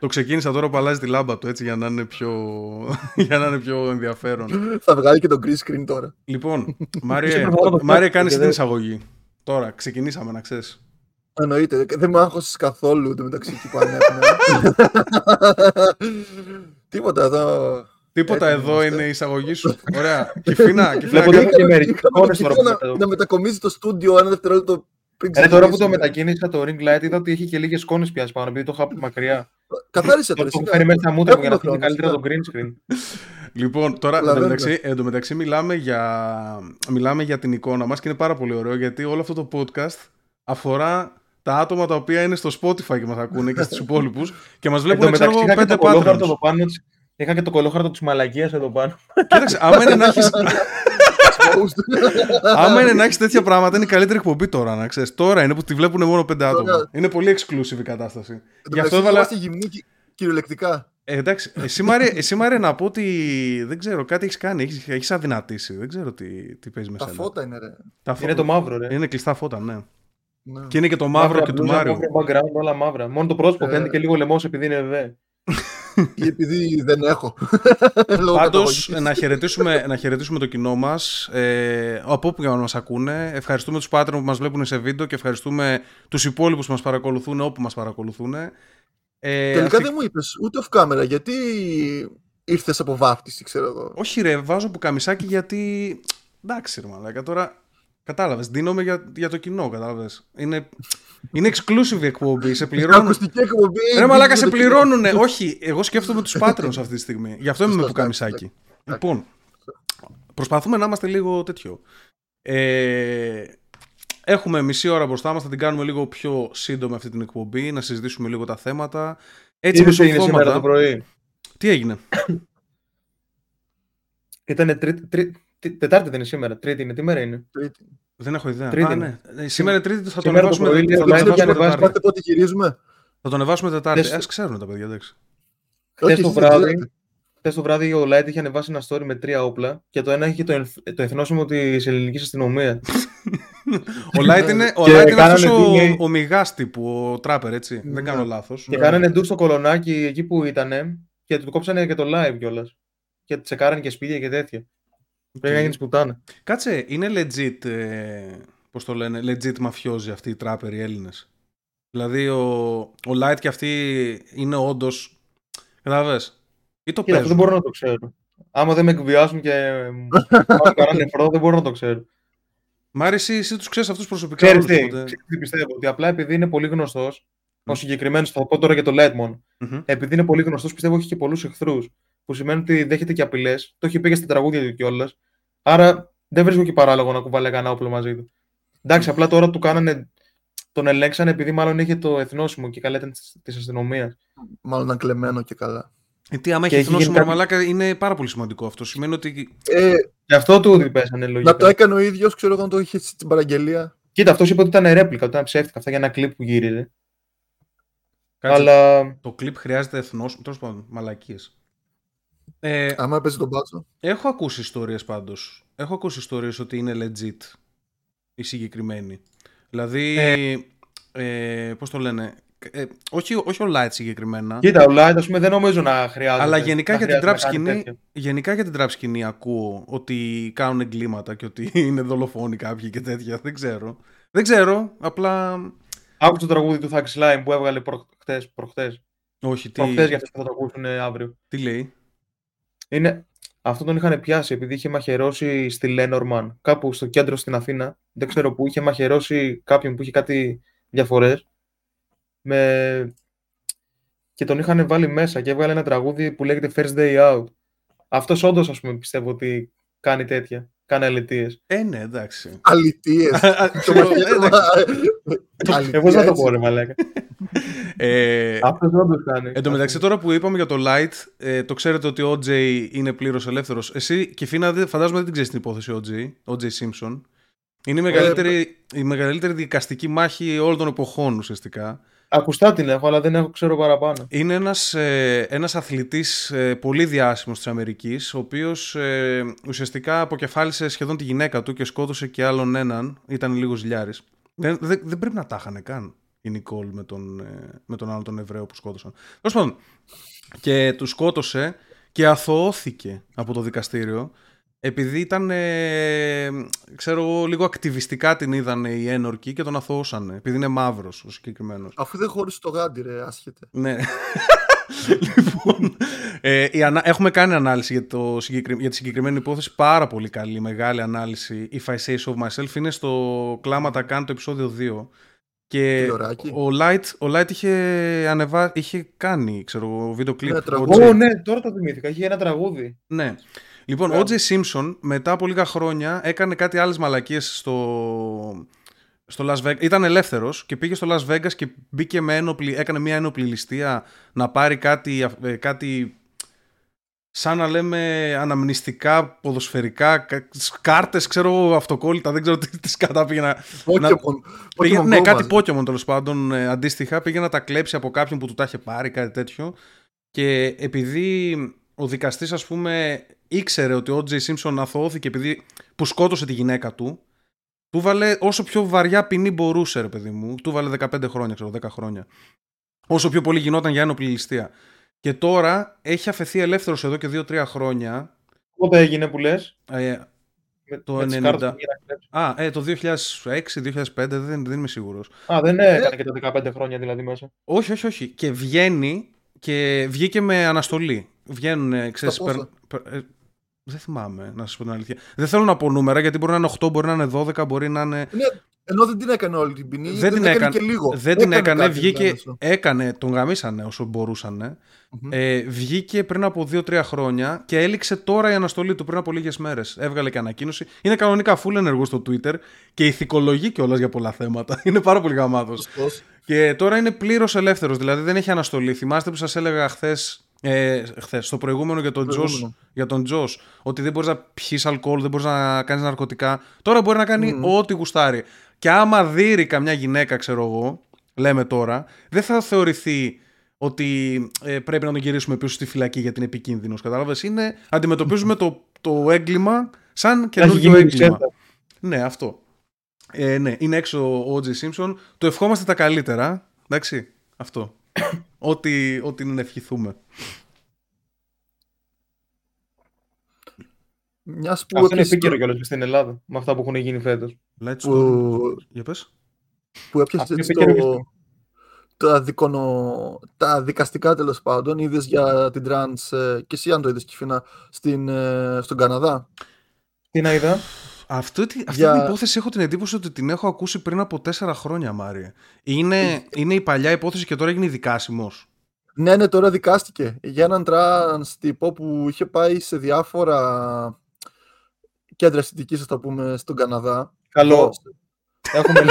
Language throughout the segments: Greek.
Το ξεκίνησα τώρα που αλλάζει τη λάμπα του έτσι για να είναι πιο, για να είναι πιο ενδιαφέρον. Θα βγάλει και το green screen τώρα. Λοιπόν, Μάριε, Μάριε κάνεις την εισαγωγή. Τώρα, ξεκινήσαμε να ξέρεις. Εννοείται. Δεν με άγχωσες καθόλου το μεταξύ εκεί που ανέφερα. Τίποτα εδώ. Τίποτα Έτοιμοι εδώ είμαστε. είναι η εισαγωγή σου. Ωραία. Κυφίνα, Κυφίνα. Βλέπω κάνε- το μεσημέρι. Είχαμε Εικόνες και τώρα αυτό που να, πετάω. να μετακομίζει το στούντιο ένα δευτερόλεπτο πριν Ρε, τώρα που το ξεκινήσουμε. μετακίνησα το ring light είδα ότι είχε και λίγες σκόνε πιάσει πάνω επειδή το είχα από μακριά. Καθάρισε Το τώρα. έχω σιγά. φέρει μέσα στα μούτρα μου για να Έχουμε φύγει χρόνο, καλύτερα το σιγά. green screen. Λοιπόν, τώρα Καταλαβαίνω. εντωμεταξύ, εντωμεταξύ μιλάμε, για, μιλάμε για την εικόνα μας και είναι πάρα πολύ ωραίο γιατί όλο αυτό το podcast αφορά τα άτομα τα οποία είναι στο Spotify και μας ακούνε και στους υπόλοιπους και μας Εν βλέπουν τω ξέρω μεταξύ εγώ είχα και πέντε το κολόχαρτο patrons. εδώ πάνω. της- Είχα και το κολόχαρτο της μαλακίας εδώ πάνω. Κοίταξε, άμα είναι να έχεις, Post. άμα είναι να έχεις τέτοια πράγματα είναι η καλύτερη εκπομπή τώρα να ξέρεις. Τώρα είναι που τη βλέπουν μόνο πέντε άτομα. Τώρα- Είναι πολύ exclusive η κατάσταση. Εν τω Γι' αυτό μεταξύ, έβαλα... Είμαστε γυμνοί κυ- κυριολεκτικά. Ε, εντάξει, εσύ Μάρια, εσύ Μάρια να πω ότι δεν ξέρω, κάτι έχεις κάνει, έχεις, έχεις αδυνατήσει. Δεν ξέρω τι, τι παίζει με Τα σένα. φώτα είναι ρε. Τα Είναι το μαύρο, ρε. Είναι κλειστά φώτα, ναι. Ναι. Και είναι και το μαύρο και του μπλούζα, Μάριου. μαύρο background, όλα μαύρα. Μόνο το πρόσωπο Ε. φαίνεται και λίγο λαιμός επειδή είναι δε. Ή επειδή δεν έχω. Λόγω Πάντως, καταγωγής. να χαιρετήσουμε, να χαιρετήσουμε το κοινό μας. Ε, από όπου και να μας ακούνε. Ευχαριστούμε τους Patreon που μας βλέπουν σε βίντεο και ευχαριστούμε τους υπόλοιπους που μας παρακολουθούν όπου μας παρακολουθούν. Ε, Τελικά ας- δεν μου είπες ούτε off camera γιατί ήρθες από βάφτιση, ξέρω εγώ. Όχι, ρε, βάζω που καμισάκι γιατί. Εντάξει, ρε Μαλάκα, τώρα. Κατάλαβες. Δίνομαι για, για το κοινό, κατάλαβες. Είναι, είναι exclusive η εκπομπή. Σε πληρώνουν. Ακουστική εκπομπή. Ρε Μαλάκα, σε το κοινό. πληρώνουνε. Όχι, εγώ σκέφτομαι τους Patreons αυτή τη στιγμή. Γι' αυτό είμαι με Σωστό, που καμισάκι. εντάξει, Λοιπόν, προσπαθούμε να είμαστε λίγο τέτοιο. Ε, έχουμε μισή ώρα μπροστά μας, θα την κάνουμε λίγο πιο σύντομη αυτή την εκπομπή, να συζητήσουμε λίγο τα θέματα. Έτσι Είδες τι έγινε σήμερα μεσοβδόματα. το πρωί; Τι έγινε; Ήταν τρίτη, τρί- τε- Τετάρτη δεν είναι σήμερα. Τρίτη είναι. Τι μέρα είναι; Τρίτη. Δεν έχω ιδέα. Τρίτη Α, είναι. ναι. Ε, Σήμερα είναι Τρίτη, θα το Σήμερα το ανεβάσουμε, πρωί, θα λέει, το live ανεβάσουμε είχε Τετάρτη. ανεβάσει Πάτε πότε γυρίζουμε; Θα το ανεβάσουμε Τετάρτη. Χθες- Ας ξέρουν τα παιδιά, εντάξει. Χθε Όχι, το εσείς δεν βράδυ, ξέρετε. χθες το βράδυ ο Light είχε ανεβάσει ένα story με τρία όπλα και το ένα είχε το, ενθ- το εθνόσημο της ελληνικής αστυνομίας. Ο Light είναι, ο Και Light είναι κάνανε αυτός ο, τι- ο μηγάς τύπου, ο τράπερ, έτσι. Δεν Ναι. κάνω λάθος. και κάνανε ντου στο κολονάκι εκεί που ήταν και του κόψανε και το live κιόλας. Και τσεκάρανε και σπίτια και τέτοια. Πρέπει να γίνει πουτάνα. Κάτσε, είναι legit, ε, πώς το λένε, legit μαφιόζοι αυτοί οι τράπερ οι Έλληνες. Δηλαδή ο, ο Light και αυτοί είναι όντως. Κατάλαβες. Ή το Κοίτα, αυτό δεν παίζουν; μπορώ να το ξέρω. Άμα δεν με εκβιάσουν και μου κάνουν κανένα νεφρό, δεν μπορώ να το ξέρω. Μ' άρεσε εσύ τους ξέρεις αυτούς προσωπικά. Ξέρεις όλους, τι, οπότε- ξέρεις τι πιστεύω, ότι απλά επειδή είναι πολύ γνωστός, ο συγκεκριμένος, θα πω τώρα για το Light μόνο. Μμμ. Επειδή είναι πολύ γνωστός, πιστεύω έχει και πολλούς εχθρούς. Που σημαίνει ότι δέχεται και απειλές. Το έχει πει και στα τραγούδια του κιόλας. Άρα δεν βρίσκω και παράλογο να κουβαλάει κανένα όπλο μαζί του. Εντάξει, απλά τώρα του κάνανε. Τον ελέγξανε επειδή μάλλον είχε το εθνόσημο και καλά ήταν της αστυνομίας. Μάλλον ήταν κλεμμένο και καλά. Γιατί άμα Και έχει έχει γίνει εθνόσημο κάτι- μαλάκα είναι πάρα πολύ σημαντικό αυτό. Σημαίνει ότι. Ε, Γι' αυτό του ότι πέσανε λογικά. να το έκανε ο ίδιος, ξέρω εγώ, να το είχε στην παραγγελία. Κοίτα, αυτός είπε ότι ήταν ρέπλικα, ότι ήταν ψεύτικα αυτά για ένα κλειπ που γύριζε. Κάτσε, Αλλά Το κλιπ χρειάζεται εθνόσημο. Τέλος πάντων, μαλακίες. Ε, Άμα έπαιζε τον μπάτσο. έχω ακούσει ιστορίες πάντως. Έχω ακούσει ιστορίες ότι είναι legit οι συγκεκριμένοι. Δηλαδή, ε, πώς το λένε, ε, όχι, όχι ο Light συγκεκριμένα, κοίτα, ο Light, ας πούμε, δεν νομίζω να χρειάζεται. αλλά γενικά να για την χρειάζεται trap να κάνει σκηνή, τέτοια. γενικά για την trap σκηνή ακούω ότι κάνουν εγκλήματα και ότι είναι δολοφόνοι κάποιοι και τέτοια. Δεν ξέρω. Δεν ξέρω, απλά... Άκουσα το τραγούδι του Thug Slime που έβγαλε προχτές, προχτές. Όχι, τι, Προχτές για αυτούς που θα το ακούσουν αύριο. τι λέει; Είναι... Αυτό τον είχαν πιάσει επειδή είχε μαχαιρώσει στη Λένορμαν, κάπου στο κέντρο στην Αθήνα. Δεν ξέρω πού είχε μαχαιρώσει κάποιον που είχε κάτι διαφορές. Με... Και τον είχαν βάλει μέσα και έβγαλε ένα τραγούδι που λέγεται First Day Out. Αυτός όντως, ας πούμε, πιστεύω ότι κάνει τέτοια. Κάνει αλητίες. Ε, ναι, εντάξει. Αλητίες. Το Εγώ δεν θα το πω, ρε μαλάκα. Ε, Αυτός όντως κάνει. Εν τω μεταξύ, τώρα που είπαμε για το Light, ε, το ξέρετε ότι ο OJ είναι πλήρως ελεύθερος. Εσύ και Φίνα, δεν- φαντάζομαι δεν την ξέρεις την υπόθεση OJ, OJ Simpson. Είναι η μεγαλύτερη, η μεγαλύτερη δικαστική μάχη όλων των εποχών ουσιαστικά. Ακουστά την έχω, αλλά δεν έχω ξέρω παραπάνω. Είναι ένας, ε, ένας αθλητής ε, πολύ διάσημος της Αμερικής, ο οποίος ε, ουσιαστικά αποκεφάλισε σχεδόν τη γυναίκα του και σκότωσε και άλλον έναν, ήταν λίγος ζηλιάρης. Δεν, δεν, δεν πρέπει να τα είχανε καν. η Νικόλ με τον, ε, με τον άλλο τον Εβραίο που σκότωσαν. Τέλος πάντων. Και τους σκότωσε και αθωώθηκε από το δικαστήριο επειδή ήταν, ε, ξέρω εγώ, λίγο ακτιβιστικά την είδαν οι ένορκοι και τον αθωώσαν. Επειδή είναι μαύρος ο συγκεκριμένος. Αφού δεν χώρισε το γάντι, ρε, άσχετε. Ναι. λοιπόν, ε, η ανα... έχουμε κάνει ανάλυση για, το συγκεκρι... για τη συγκεκριμένη υπόθεση. Πάρα πολύ καλή, μεγάλη ανάλυση. If I say so myself είναι στο Κλάματα Καν το επεισόδιο 2. Και Τηλεοράκι. ο Light, ο Light είχε, ανεβα... είχε κάνει, ξέρω εγώ, βίντεο κλιπ. Ναι, ο τραγούδι. Jay. Ω, ναι, τώρα το θυμήθηκα. Είχε ένα τραγούδι. Ναι. Λοιπόν, ο Μπράβο. Jay Simpson μετά από λίγα χρόνια έκανε κάτι άλλες μαλακίες στο, στο Las Vegas. Ήταν ελεύθερος και πήγε στο Las Vegas και μπήκε με ένοπλη, έκανε μια ένοπλη ληστεία να πάρει κάτι, ε, κάτι σαν να λέμε αναμνηστικά, ποδοσφαιρικά, κα- κάρτες, ξέρω εγώ, αυτοκόλλητα, δεν ξέρω τι, τι σκατά πήγε να, Pokemon. Πήγε, Pokemon ναι, Go κάτι μαζί. Pokemon τέλος πάντων ε, αντίστοιχα. Πήγε να τα κλέψει από κάποιον που του τα είχε πάρει, κάτι τέτοιο. Και επειδή ο δικαστής, ας πούμε, ήξερε ότι ο Τζέι Simpson αθωώθηκε επειδή που σκότωσε τη γυναίκα του, του βάλε όσο πιο βαριά ποινή μπορούσε, ρε παιδί μου. Του βάλε 15 χρόνια, ξέρω, 10 χρόνια. Όσο πιο πολύ γινόταν για ένοπλη ληστεία. Και τώρα έχει αφαιθεί ελεύθερος εδώ και 2-3 χρόνια. Πότε έγινε που λες; Ε, Το 90. Α, ε, το 2006-2005, δεν, δεν είμαι σίγουρος. Α, δεν έκανε και τα 15 χρόνια δηλαδή μέσα. Όχι, όχι, όχι. Και βγαίνει και βγήκε με αναστολή. Βγαίνουν, ξέρεις, πόσα; περ- περ- ε, δεν θυμάμαι, να σας πω την αλήθεια. Δεν θέλω να πω νούμερα γιατί μπορεί να είναι 8, μπορεί να είναι 12, μπορεί να είναι. Ναι, ενώ δεν την έκανε όλη την ποινή. Δεν την έκανε. και λίγο. Δεν την έκανε, κάτι βγήκε. ενδιάμεσο. Έκανε, τον γαμίσανε όσο μπορούσαν. Μμμ. Ε, βγήκε πριν από 2-3 χρόνια και έληξε τώρα η αναστολή του πριν από λίγες μέρες. Έβγαλε και ανακοίνωση. Είναι κανονικά full ενεργό στο Twitter και ηθικολογεί κιόλας για πολλά θέματα. Είναι πάρα πολύ γαμάτος. Σωστός. Και τώρα είναι πλήρως ελεύθερος, δηλαδή δεν έχει αναστολή. Θυμάστε που σας έλεγα χθες. Ε, χθες, στο προηγούμενο για τον, Τζος, Προηγούμενο. για τον Τζος ότι δεν μπορείς να πιει αλκοόλ, δεν μπορείς να κάνεις ναρκωτικά. Τώρα μπορεί να κάνει Μμμ. ό,τι γουστάρει. Και άμα δείρει καμιά γυναίκα, ξέρω εγώ, λέμε τώρα, δεν θα θεωρηθεί ότι ε, πρέπει να τον γυρίσουμε πίσω στη φυλακή γιατί είναι επικίνδυνος. Κατάλαβες; Είναι, αντιμετωπίζουμε το, το έγκλημα σαν Έχει καινούργιο γίνει έγκλημα. ρησέτα. Ναι, αυτό. Ε, ναι, είναι έξω ο O.J. Simpson. Το ευχόμαστε τα καλύτερα. Εντάξει, αυτό. ό,τι, ό,τι είναι να ευχηθούμε. Μιας που Αυτό είναι έπιασε επίκαιρο το- κιόλας στην Ελλάδα με αυτά που έχουν γίνει φέτος. Light Που- Storm. Για πες. που έπιασε Αυτό έτσι είπε και το, ο τα, δικονο, τα δικαστικά τέλος πάντων. Είδες για την τρανς ε, και εσύ αν το είδες Κηφήνα στην, ε, στον Καναδά; Τι να είδα; Αυτό, τι- αυτή Για- την υπόθεση έχω την εντύπωση ότι την έχω ακούσει πριν από τέσσερα χρόνια, Μάρια. Είναι, είναι η παλιά υπόθεση και τώρα έγινε δικάσιμος. Ναι, ναι, τώρα δικάστηκε για έναν τρανς τύπο που είχε πάει σε διάφορα κέντρα αισθητικής, ας το πούμε, στον Καναδά. Καλό. Έχουμε όχι,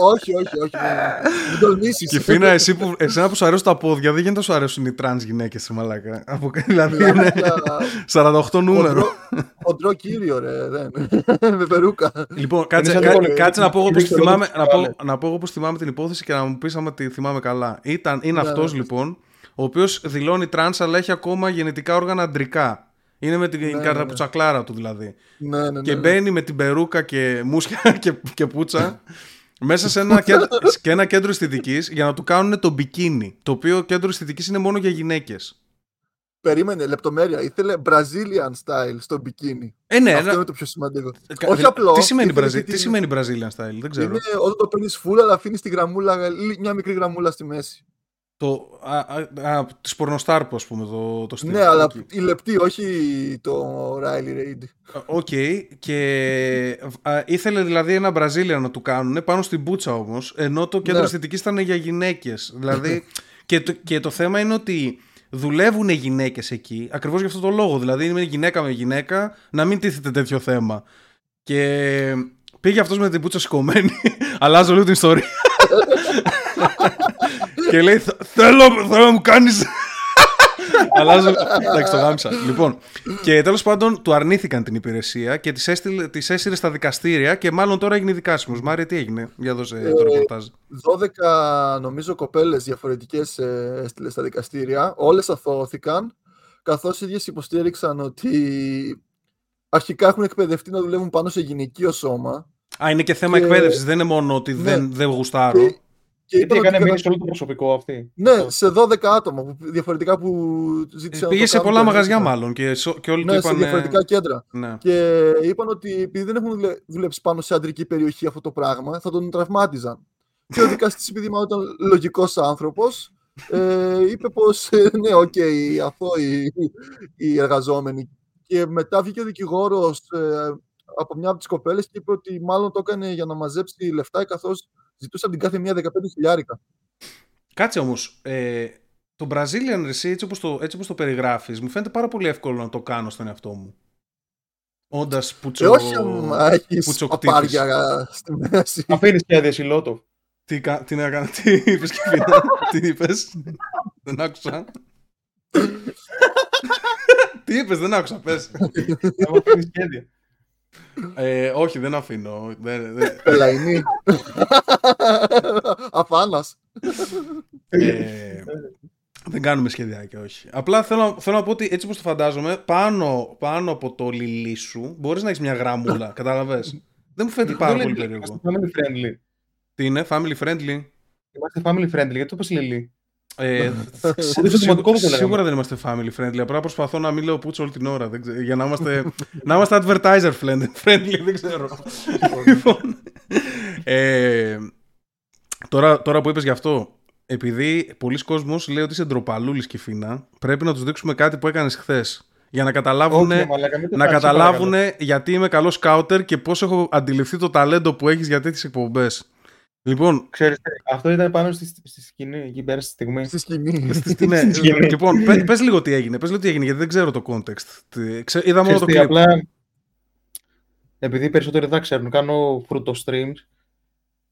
όχι, όχι, όχι, όχι, μην- μην τολμήσεις. Κηφήνα, εσύ που, εσένα που σου αρέσουν τα πόδια, δεν γίνεται να σου αρέσουν οι τρανς γυναίκες, σε μαλάκα. Από, δηλαδή είναι Μαλάκα, 48 νούμερο. χοντρό- Χοντρό κύριο, ρε, δεν. Με περούκα. Λοιπόν, κάτσε, σαν κά- λίγο- κάτσε να πω εγώ είναι πώς στο θυμάμαι, ρόλο να του πω, Σκάρλετ. να πω εγώ πώς θυμάμαι την υπόθεση και να μου πεις άμα τη θυμάμαι καλά. Ήταν, είναι Ναι, αυτός ναι. λοιπόν, ο οποίος δηλώνει τρανς αλλά έχει ακόμα γενετικά όργανα αντρικά. Είναι με την Ναι, ναι, ναι. καραπουτσακλάρα του δηλαδή. Ναι, ναι, Και ναι. μπαίνει με την περούκα και μουσια και, και πουτσα μέσα σε ένα, κέντρο, και ένα κέντρο αισθητικής για να του κάνουν το μπικίνι. Το οποίο κέντρο αισθητικής είναι μόνο για γυναίκες. Περίμενε, λεπτομέρεια. Ήθελε Brazilian style στο μπικίνι. Ε, ναι, Αυτό να- είναι το πιο σημαντικό. κα- όχι δηλα- απλό, Τι σημαίνει, ήθελε Brazil- και τι την- σημαίνει Brazilian style, δεν ξέρω. Είναι όταν το παίρνεις φούλα, αλλά αφήνεις τη γραμμούλα, λι- μια μικρή γραμμούλα στη μέση. Το, α, α, α, της πορνοστάρ που, ας πούμε, το, το στυλ. Ναι, αλλά Οκ. η λεπτή, όχι το Riley Reid. Οκ, και α, ήθελε δηλαδή ένα Brazilian να του κάνουν πάνω στην πουτσα όμως, ενώ το κέντρο Ναι. αισθητικής ήταν για γυναίκες. Δηλαδή, και, το, και το θέμα είναι ότι δουλεύουν γυναίκες εκεί, ακριβώς για αυτό το λόγο. Δηλαδή, είναι γυναίκα με γυναίκα, να μην τίθεται τέτοιο θέμα. Και πήγε αυτός με την πουτσα σηκωμένη, αλλάζω λίγο την ιστορία. και λέει, «Θ- θέλω, θέλω να μου κάνεις Αλλάζω. Εντάξει, το γάμισα. Λοιπόν, και τέλος πάντων του αρνήθηκαν την υπηρεσία και τη τις έσυρε στα δικαστήρια και μάλλον τώρα έγινε δικάσιμος. Μάρια, τι έγινε, για δώσε το ρεπορτάζ. 12 νομίζω κοπέλες διαφορετικές ε, έστειλε στα δικαστήρια. Όλες αθώθηκαν, καθώς οι ίδιες υποστήριξαν ότι αρχικά έχουν εκπαιδευτεί να δουλεύουν πάνω σε γυναικείο σώμα Α, είναι και θέμα Και- εκπαίδευσης. Δεν είναι μόνο ότι Ναι. δεν, δεν γουστάρω. και Και Γιατί είπαν ότι έκανε κατα- μήνυση σε όλο το προσωπικό αυτή; Ναι, σε 12 άτομα που- διαφορετικά που ζήτησαν. να Πήγε το σε κάνουν πολλά και μαγαζιά ζήτησαν. μάλλον και, σο- και όλοι Ναι, του σε είπαν. διαφορετικά κέντρα. Ναι. Και είπαν ότι επειδή δεν έχουν δουλε- δουλέψει πάνω σε αντρική περιοχή αυτό το πράγμα, θα τον τραυμάτιζαν. Και ο δικαστής, επειδή μάλλον ήταν λογικός άνθρωπος, ε, είπε πως ναι, οκ, αθώοι οι εργαζόμενοι. Και μετά βγήκε ο δικηγόρος από μια από τις κοπέλες και είπε ότι μάλλον το έκανε για να μαζέψει λεφτά, καθώς ζητούσε από την κάθε μία 15 χιλιάρικα. Κάτσε όμως. Ε, το Brazilian Resi, έτσι όπως το, έτσι όπως το περιγράφεις, μου φαίνεται πάρα πολύ εύκολο να το κάνω στον εαυτό μου. Όντας πουτσο... Και όχι αν έχεις πουτσοκτήτης. παπάρια στη μέση. Αφήνεις και αδιασυλότο. Τι, κα- τι να κάνω, τι είπες και φίλε, τι είπες, δεν άκουσα. τι είπες, δεν άκουσα, πες. Αν αφήνεις σχέδια. Ε, όχι, δεν αφήνω. Δεν, δεν, Πελαϊνή. Αφάνας. ε, δεν κάνουμε σχεδιάκια, όχι. Απλά θέλω, θέλω να πω ότι έτσι όπως το φαντάζομαι, πάνω, πάνω από το λιλί σου μπορείς να έχεις μια γραμμούλα, κατάλαβες; Δεν μου φαίνεται πάρα Δεν πολύ λέει, περίεργο. Είμαστε family friendly. Τι είναι, family friendly; Είμαστε family friendly. Γιατί το πες Λιλί; Ε, Ούτε στο δημοτικό που το λέγαμε. σίγουρα δεν είμαστε family friendly. Απλά προσπαθώ να μην λέω πούτσο όλη την ώρα. Δεν ξέρω, για να είμαστε, να είμαστε advertiser friendly, friendly δεν ξέρω. λοιπόν, ε, τώρα, τώρα που είπες γι' αυτό, επειδή πολλοί κόσμος λέει ότι είσαι ντροπαλούλης και φίνα, πρέπει να τους δείξουμε κάτι που έκανες χθες. Για να καταλάβουν, Όχι, ρε μαλάκα, μην το να κάνεις, σε καταλάβουν παρακαλώ. γιατί είμαι καλός σκάουτερ και πώς έχω αντιληφθεί το ταλέντο που έχεις για τέτοιες εκπομπές. Λοιπόν, Ξέρεις, αυτό ήταν πάνω στη, στη σκηνή, εκεί πέρα στη στιγμή. Στη σκηνή. ναι, Στη σκηνή. λοιπόν, πε, πες λίγο τι έγινε. Πες λίγο τι έγινε, γιατί δεν ξέρω το context. Τι- Ξέ, είδα μόνο Ξέρεις το τι, κλιπ. απλά, επειδή οι περισσότεροι δεν ξέρουν, κάνω φρούτο streams,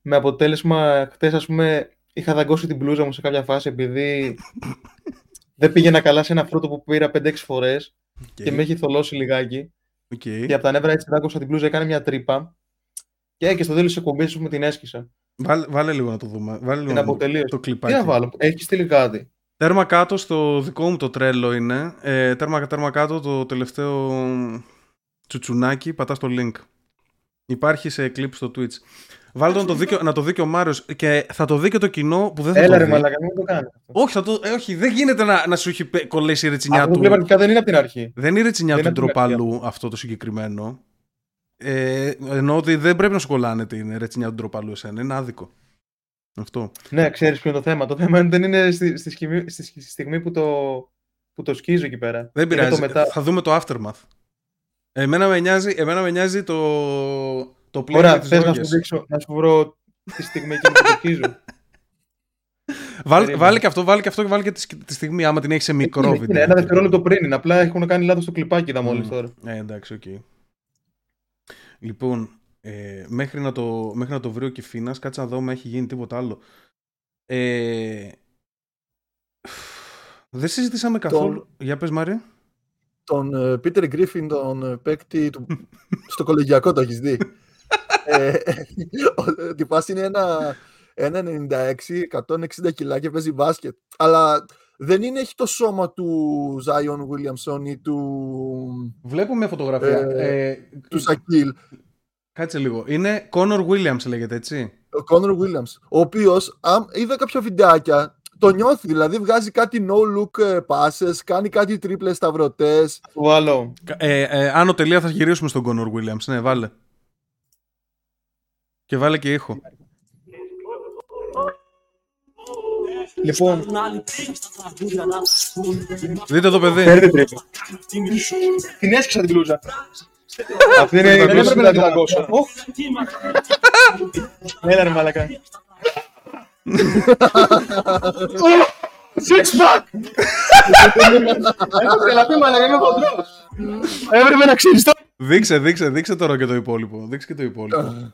με αποτέλεσμα, χτες ας πούμε, είχα δαγκώσει την μπλούζα μου σε κάποια φάση, επειδή δεν πήγαινα καλά σε ένα φρούτο που πήρα 5-6 φορές και με έχει θολώσει λιγάκι. Οκ. Και από τα νεύρα έτσι δάγκωσα την μπλούζα, έκανε μια τρύπα. Και, και στο τέλος της εκπομπής, ας πούμε, την έσκησα. Βάλε, βάλε λίγο να το δούμε. Βάλε λίγο Την να- αποτελείωση. το Τι κλιπάκι. να βάλω, έχεις στείλει κάτι. Τέρμα κάτω στο δικό μου το Trello είναι. Ε, τέρμα, τέρμα κάτω το τελευταίο τσουτσουνάκι. Πατάς το link. Υπάρχει σε κλιπ στο Twitch. Βάλτε να το δει και- να το δει και ο Μάριος και θα το δει και το κοινό που δεν θα Έλα το ρε δει. μαλακα, μην το κάνεις. Όχι, θα το, ε, όχι, δεν γίνεται να, να σου έχει πε- κολλήσει η ρετσινιά Αυτό του. που βλέπω αρχικά δεν είναι από την αρχή. Δεν είναι η ρετσινιά Δεν του είναι από την ντροπαλού αυτό το συγκεκριμένο. Ε, ενώ ότι δεν πρέπει να σου κολλάνε την ρετσινιά του ντροπαλού εσένα. Είναι άδικο. Αυτό. Ναι, ξέρεις ποιο είναι το θέμα. Το θέμα δεν είναι στη, στη, σκηνή- στη, στη στιγμή που το, που το σκίζω εκεί πέρα. Δεν Είναι πειράζει. Το μετά. Θα δούμε το aftermath. Εμένα με νοιάζει, εμένα με νοιάζει το, το πλαίσιο Ωραία, της θες να σου λόγιας. δείξω, να σου βρω τη στιγμή εκείνη που το σκίζω. Βάλ', Περίμενε. βάλε και αυτό, βάλε και αυτό και βάλε και τη, σκ- τη στιγμή άμα την έχεις σε μικρό Είναι, βίντεο. είναι, ένα δευτερόλεπτο πριν είναι. Απλά έχουν κάνει λάθος το κλιπάκι είδα μόλις Μμ. τώρα. Ε, εντάξει, οκ. Λοιπόν, ε, μέχρι, να το, μέχρι να το βρει ο Κιφίνας, κάτσε να δω αν έχει γίνει τίποτα άλλο. Ε, δεν συζητήσαμε καθόλου. Για πες Μάρια. Τον ε, Πίτερ Γκρίφιν, τον ε, παίκτη του... στο κολεγιακό το έχεις δει. ε, ο- ο τυπάς είναι ένα, ένα 96, 160 κιλά και παίζει μπάσκετ. Αλλά δεν είναι, έχει το σώμα του Ζάιον Βίλιαμσον ή του, Βλέπω μια φωτογραφία. Ε, Ε, του Σακίλ. κάτσε λίγο. Είναι Connor Williams λέγεται έτσι. Ο Κόνορ Williams, ο οποίος αμ, είδα κάποια βιντεάκια, το νιώθει, δηλαδή βγάζει κάτι no-look ε, passes, κάνει κάτι τρίπλες σταυρωτές. Το βάλω. Κα- Ε, ε, άνω τελεία θα γυρίσουμε στον Connor Williams. Ναι, βάλε. Και βάλε και ήχο. Λοιπόν, Δείτε το παιδί. παίρνει τρίπο. Την έσκησα την μπλούζα. Αυτή είναι. Την Δεν έπρεπε να την δαγκώσω. δαγκώσω. Οχ. Έλα ρε μαλακά. Six pack! Έχω τρελαθεί μαλακά, είμαι χοντρός. Έπρεπε να ξέρεις το. Δείξε, δείξε, δείξε τώρα και το υπόλοιπο. Δείξε και το υπόλοιπο.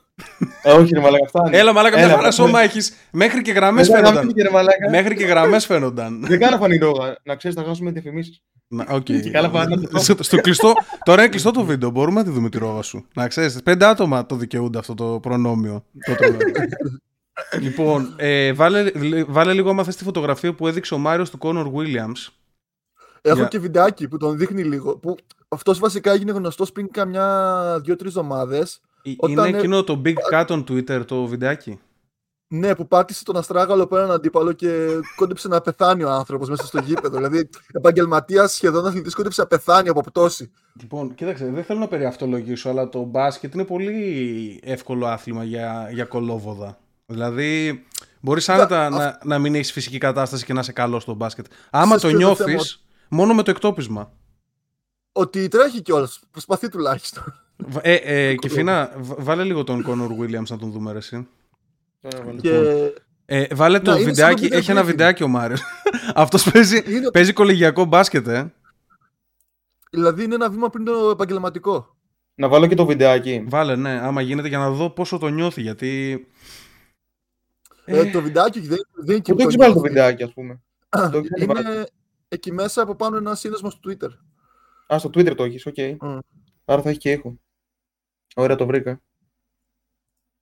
Όχι ρε μαλακά, φτάνει. Έλα, μαλάκα, μια Έλα, χαρά ναι. σώμα έχεις. Μέχρι και γραμμές Μετά φαίνονταν. γαμήθηκε, ρε μαλάκα. Μέχρι και γραμμές φαίνονταν. Δεν κάνω φανηρόγα. Να ξέρεις, θα χάσουμε διαφημίσεις. Να, οκ. Και καλά πάνε να το πω. στο, στο κλειστό, τώρα είναι κλειστό το βίντεο. Μπορούμε να τη δούμε τη ρόγα σου. Να ξέρεις. Πέντε άτομα το δικαιούνται αυτό το προνόμιο. Το τρομερό. λοιπόν, ε, βάλε, βάλε λίγο άμα θες τη φωτογραφία που έδειξε ο Μάριος του Κόνορ Williams. Έχω Για- και βιντεάκι που τον δείχνει λίγο. Που αυτός βασικά έγινε γνωστός πριν καμιά δύο-τρεις εβδομάδες. Ε, Όταν Είναι ε- εκείνο το Big Cat on Twitter το βιντεάκι; Ναι, που πάτησε τον Αστράγαλο από έναν αντίπαλο και κόντεψε να πεθάνει ο άνθρωπος μέσα στο γήπεδο. δηλαδή, επαγγελματίας σχεδόν αθλητής κόντεψε να πεθάνει από πτώση. Λοιπόν, κοίταξε, δεν θέλω να περιαυτολογήσω, αλλά το μπάσκετ είναι πολύ εύκολο άθλημα για, για κολόβοδα. Δηλαδή, μπορείς άνετα αυ- να, να μην έχεις φυσική κατάσταση και να είσαι καλός στο μπάσκετ. Άμα Ξέρεις το ποιο είναι το νιώθεις, θέμα; Μόνο με το εκτόπισμα. Ότι τρέχει κιόλας. Προσπαθεί τουλάχιστον. Β- Ε, ε, και Φίνα, β- βάλε λίγο τον Κόνορ Williams να τον δούμε ρε, εσύ. Τώρα βάλω. Και Ε, βάλε το Να, είναι σαν βιντεάκι, το video έχει ένα briefing. βιντεάκι ο Μάριος. Αυτός παίζει, είναι, παίζει κολεγιακό μπάσκετ, ε. δηλαδή είναι ένα βήμα πριν το επαγγελματικό. Να βάλω και το βιντεάκι. Βάλε, ναι, άμα γίνεται για να δω πόσο το νιώθει, γιατί... Ε, το βιντεάκι δεν, δεν είναι και Πού το που έχει βάλει το νιώθει. βιντεάκι, ας πούμε; το έχεις βάλει. Είναι εκεί μέσα από πάνω ένα σύνδεσμο στο Twitter. Α, στο Twitter το έχεις, οκ. Mm. Άρα θα έχει και ήχο. Ωραία, το βρήκα.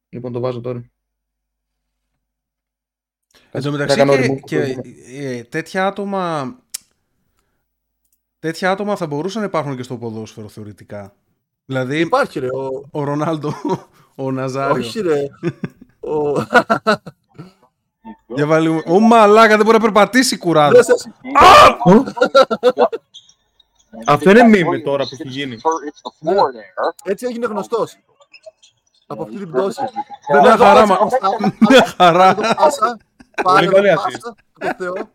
Λοιπόν, το βάζω τώρα. Εν τω Θα μεταξύ κάνω και, remove και, το ε, τέτοια άτομα... Τέτοια άτομα θα μπορούσαν να υπάρχουν και στο ποδόσφαιρο θεωρητικά. Δηλαδή, Υπάρχει ρε. Ο... ο Ρονάλντο, ο Ναζάριο. Όχι ρε. ο... Για βάλε μου. Ο μαλάκα δεν μπορεί να περπατήσει κουράδο. Ρε, σας- Αυτό είναι μήνυμα τώρα που έχει γίνει. Έτσι έγινε γνωστό. Από αυτή την πτώση. Μια χαρά, μα- Μια χαρά. Πάσα. Πάρε Πολύ καλή εδώ assist. πάσα. Το Θεό.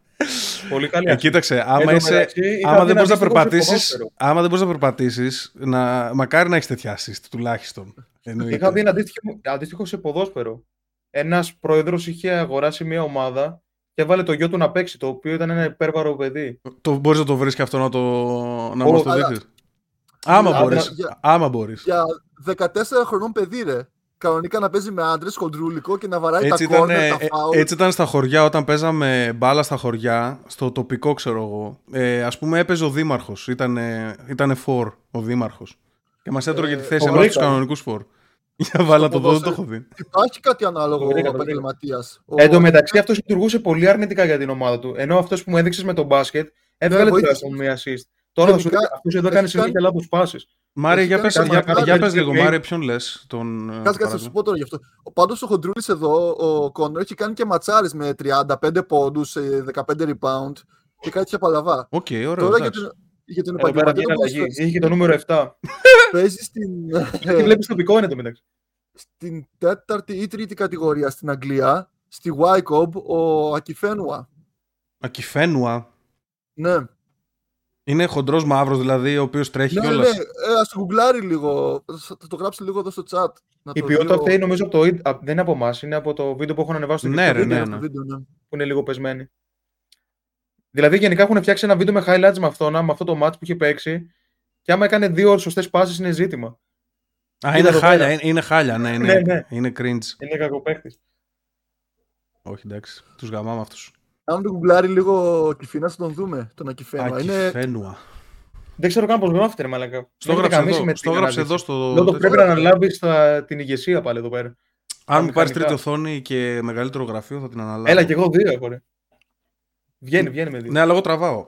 Πολύ καλή. Ε, αυτή. κοίταξε, Εν άμα, τω είσαι, μεταξύ, είχα άμα δει δεν μπορεί να αντίστοιχο σε περπατήσει, ποδόσφαιρο. άμα δεν μπορεί να περπατήσει, να... μακάρι να έχει τέτοια assist τουλάχιστον. Εννοείται. Είχα δει ένα αντίστοιχο, αντίστοιχο σε ποδόσφαιρο. Ένας πρόεδρος είχε αγοράσει μια ομάδα και έβαλε το γιο του να παίξει, το οποίο ήταν ένα υπέρβαρο παιδί. Το, μπορείς να το βρεις και αυτό να, το, να Ω, μας το αλλά- δείξεις; Άμα Αλλά- μπορείς. για- Άμα μπορείς. Για 14 χρονών παιδί ρε. Κανονικά να παίζει με άντρες, χοντρούλικο και να βαράει Έτσι τα ήταν, κόρνερ, τα ε, φάουλ. έτσι ήταν στα χωριά όταν παίζαμε μπάλα στα χωριά, στο τοπικό ξέρω εγώ. Ε, ας πούμε έπαιζε ο δήμαρχος, ήταν, ήταν φορ ο δήμαρχος. Και μας έτρωγε Ε, τη θέση το εμάς τους βρήκα. κανονικούς φορ. Για βάλα το δω, δεν το έχω ποδόσφαιρο. δει. Υπάρχει κάτι ανάλογο Το βρήκα, το επαγγελματίας. Εν τω μεταξύ, αυτός λειτουργούσε πολύ αρνητικά για την ομάδα του. Ενώ αυτός που μου έδειξες με τον μπάσκετ έβγαλε βοήθησε. τουλάχιστον μία assist. Τώρα θα σου Γενικά, αυτός εδώ έχει κάνει συνέχεια κάνει- λάθος πάσες. Μάρια, Έχει για κάνει πες, κάτι για, παραπάνω, για πες έτσι, λίγο, λέει. Μάρια, ποιον λες τον ε, Κάτσε, κάτσε, θα παράδειγμα. σου πω τώρα γι' αυτό. Πάντως ο Χοντρούλης εδώ, ο Κόνορ, έχει κάνει και ματσάρες με 35 πόντους, 15 rebound και κάτι τέτοια παλαβά. Οκ, ωραίο, Τώρα για εντάξει. Τον, για τον Εδώ πέρα επαγγελματία βγαίνει του αλλαγή. ποδοσφαιριστή Είχε και το νούμερο 7. παίζεις στην, Τι βλέπεις τοπικό είναι το μεταξύ. στην τέταρτη ή τρίτη κατηγορία στην Αγγλία, στη Wycombe, ο Ακιφένουα. Ακυφένουα. Ναι, Είναι χοντρός μαύρος δηλαδή, ο οποίος τρέχει ναι, ναι, κιόλας. ναι. Ε, ας το γκουγκλάρει λίγο. Θα το γράψει λίγο εδώ στο chat. Να Η το ποιότητα δει ο- αυτή νομίζω από το, id- α, δεν είναι από εμάς, είναι από το βίντεο που έχουν ανεβάσει στο Ναι, YouTube, ρε, βίντεο, ναι, το ναι. βίντεο, ναι. που είναι λίγο πεσμένη. Δηλαδή γενικά έχουν φτιάξει ένα βίντεο με highlights με αυτόν, με αυτό το match που είχε παίξει και άμα έκανε δύο σωστές πάσει είναι ζήτημα. Α, Κοίτα είναι εδώ χάλια, πέρα. είναι, είναι χάλια, ναι, είναι, Ναι, ναι. είναι cringe. Είναι κακοπαίχτη. Όχι, εντάξει, τους γαμάμε αυτούς. Αν το γκουγκλάρει λίγο ο Κιφίνα, θα τον δούμε. Τον Ακιφένουα. Είναι Ακυφένουα. Δεν ξέρω καν πώς γράφεται, ρε Μαλακά. Στο Δεν έγραψε έχετε καμίσει εδώ, με στο την έγραψε ανάλυση. εδώ στο... Λέω το τέτοιο. πρέπει να αναλάβεις την ηγεσία πάλι εδώ πέρα. Αν μου πάρεις μηχανικά. τρίτη οθόνη και μεγαλύτερο γραφείο θα την αναλάβω. Έλα και εγώ δύο έχω, ρε. Βγαίνει, βγαίνει με δύο. Ναι, αλλά εγώ τραβάω.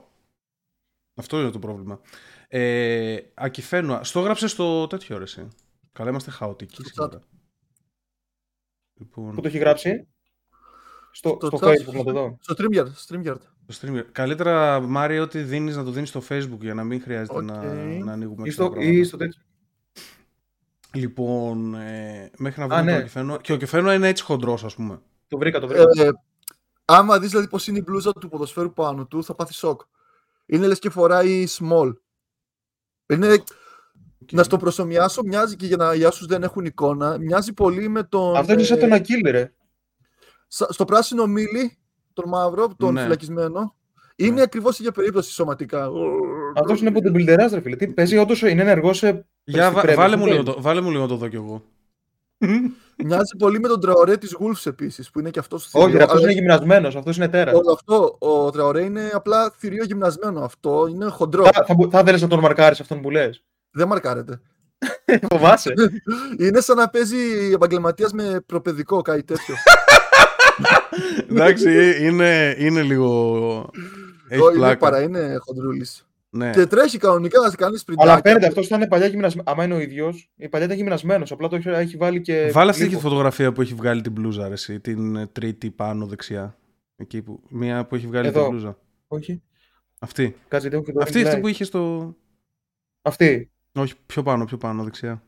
Αυτό είναι το πρόβλημα. Ε, Akinfenwa. Στο έγραψες στο τέτοιο ρε, εσύ. Καλά, είμαστε χαοτικοί Στο σήμερα. Λοιπόν, Πού το έχει γράψει; Στο, Στο στο chat. Facebook να το δω. στο StreamYard. StreamYard. στο stream. Καλύτερα, Μάρια, ό,τι δίνεις να το δίνεις στο Facebook για να μην χρειάζεται Οκ. να, να ανοίγουμε Ή έξτρα στο, πράγματα. ή στο τέτοιο. Λοιπόν, ε, μέχρι να Α, βρούμε ναι. τον Akinfenwa. Και ο Akinfenwa είναι έτσι χοντρός, ας πούμε. Το βρήκα, το βρήκα. Ε, άμα δεις δηλαδή πως είναι η μπλούζα του ποδοσφαίρου πάνω του, θα πάθεις σοκ. Είναι λες και φοράει small. Είναι, Να στο προσωμιάσω, μοιάζει και για, να, για όσους δεν έχουν εικόνα, μοιάζει πολύ με τον... Αυτό είναι σαν ε, τον Ακύλ, ρε. σα- στο πράσινο μίλι, τον μαύρο, τον Ναι. φυλακισμένο, είναι Ναι. ακριβώς η ίδια περίπτωση σωματικά. Αυτός είναι από την Μπιλτερά, ρε φίλε. Τι παίζει, όντως είναι ενεργό σε. Για, στην βα- Premier βάλε, μου League. λίγο το, βάλε μου λίγο να το δω κι εγώ. Μοιάζει πολύ με τον Τραωρέ της Wolves επίσης, που είναι και αυτός Όχι, θηρίο, ρε, αυτός αλλά είναι γυμνασμένος, αυτός είναι τέρας. Όλο αυτό, ο Τραωρέ είναι απλά θηρίο γυμνασμένο. Αυτό είναι χοντρό. Θα, θα, μπο- θα ήθελε να τον μαρκάρεις αυτόν που λες; Δεν μαρκάρεται. Φοβάσαι. είναι σαν να παίζει επαγγελματίας με προπαιδικό, κάτι τέτοιο. Εντάξει, είναι, είναι λίγο. Έχει Όχι, είναι πλάκα. παρά, είναι χοντρούλης. Ναι. Και τρέχει κανονικά να σε κάνει πριν. Αλλά φαίνεται αυτός ήταν παλιά γυμνασμένο. Άμα είναι ο ίδιος, η παλιά ήταν γυμνασμένος. Απλά το έχει- έχει βάλει και. Βάλε αυτή τη λίγο. φωτογραφία που έχει βγάλει την μπλούζα, ρε, εσύ, την ε, τρίτη πάνω δεξιά. Εκεί που, μία που έχει βγάλει Εδώ. την μπλούζα. Όχι. Αυτή. Κάτσε, δεν έχω και το Αυτή, ring αυτή light. που είχε στο. Αυτή. Όχι, πιο πάνω, πιο πάνω, δεξιά.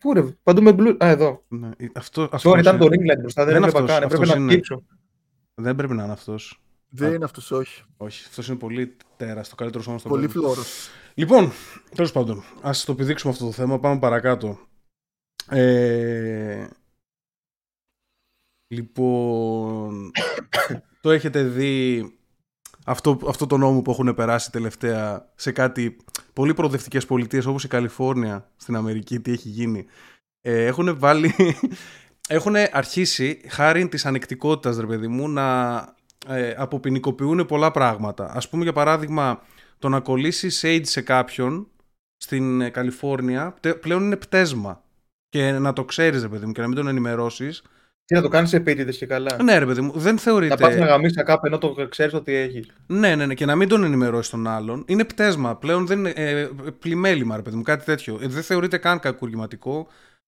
Πού ρε, παντού με μπλου. Α, εδώ. Ναι, ε, αυτό, αυτός Sorry, ήταν το ring light μπροστά. Δεν Δεν έβλεπα αυτός, καν. Έπρεπε αυτός να είναι. σκύψω. Δεν πρέπει να είναι αυτός. Δεν είναι αυτός, όχι. Όχι, αυτός είναι πολύ τεράστιο, καλύτερο σώμα στον Πολύ κόσμο. φλόρος. Λοιπόν, τέλος πάντων, ας το πηδήξουμε αυτό το θέμα. Πάμε παρακάτω. Ε, λοιπόν, το έχετε δει αυτό, αυτό το νόμο που έχουν περάσει τελευταία σε κάτι πολύ προοδευτικές πολιτείες όπως η Καλιφόρνια στην Αμερική, τι έχει γίνει. Ε, έχουν βάλει, έχουν αρχίσει χάρη της ανεκτικότητας, ρε παιδί μου, να ε, αποποινικοποιούν πολλά πράγματα. Ας πούμε για παράδειγμα, το να κολλήσει AIDS σε κάποιον στην ε, Καλιφόρνια τε- πλέον είναι πτέσμα. Και να το ξέρεις, ρε παιδί μου, και να μην τον ενημερώσεις. Τι να το κάνεις επίτηδες και καλά. Ναι, ρε παιδί μου, δεν Να θεωρείται. πας να γαμίσεις κάπου ενώ το ξέρεις ότι έχει. Ναι, ναι, ναι, και να μην τον ενημερώσεις τον άλλον. Είναι πτέσμα. Πλέον δεν είναι. Ε, πλημέλημα, ρε παιδί μου, κάτι τέτοιο. Ε, δεν θεωρείται καν κακουργηματικό.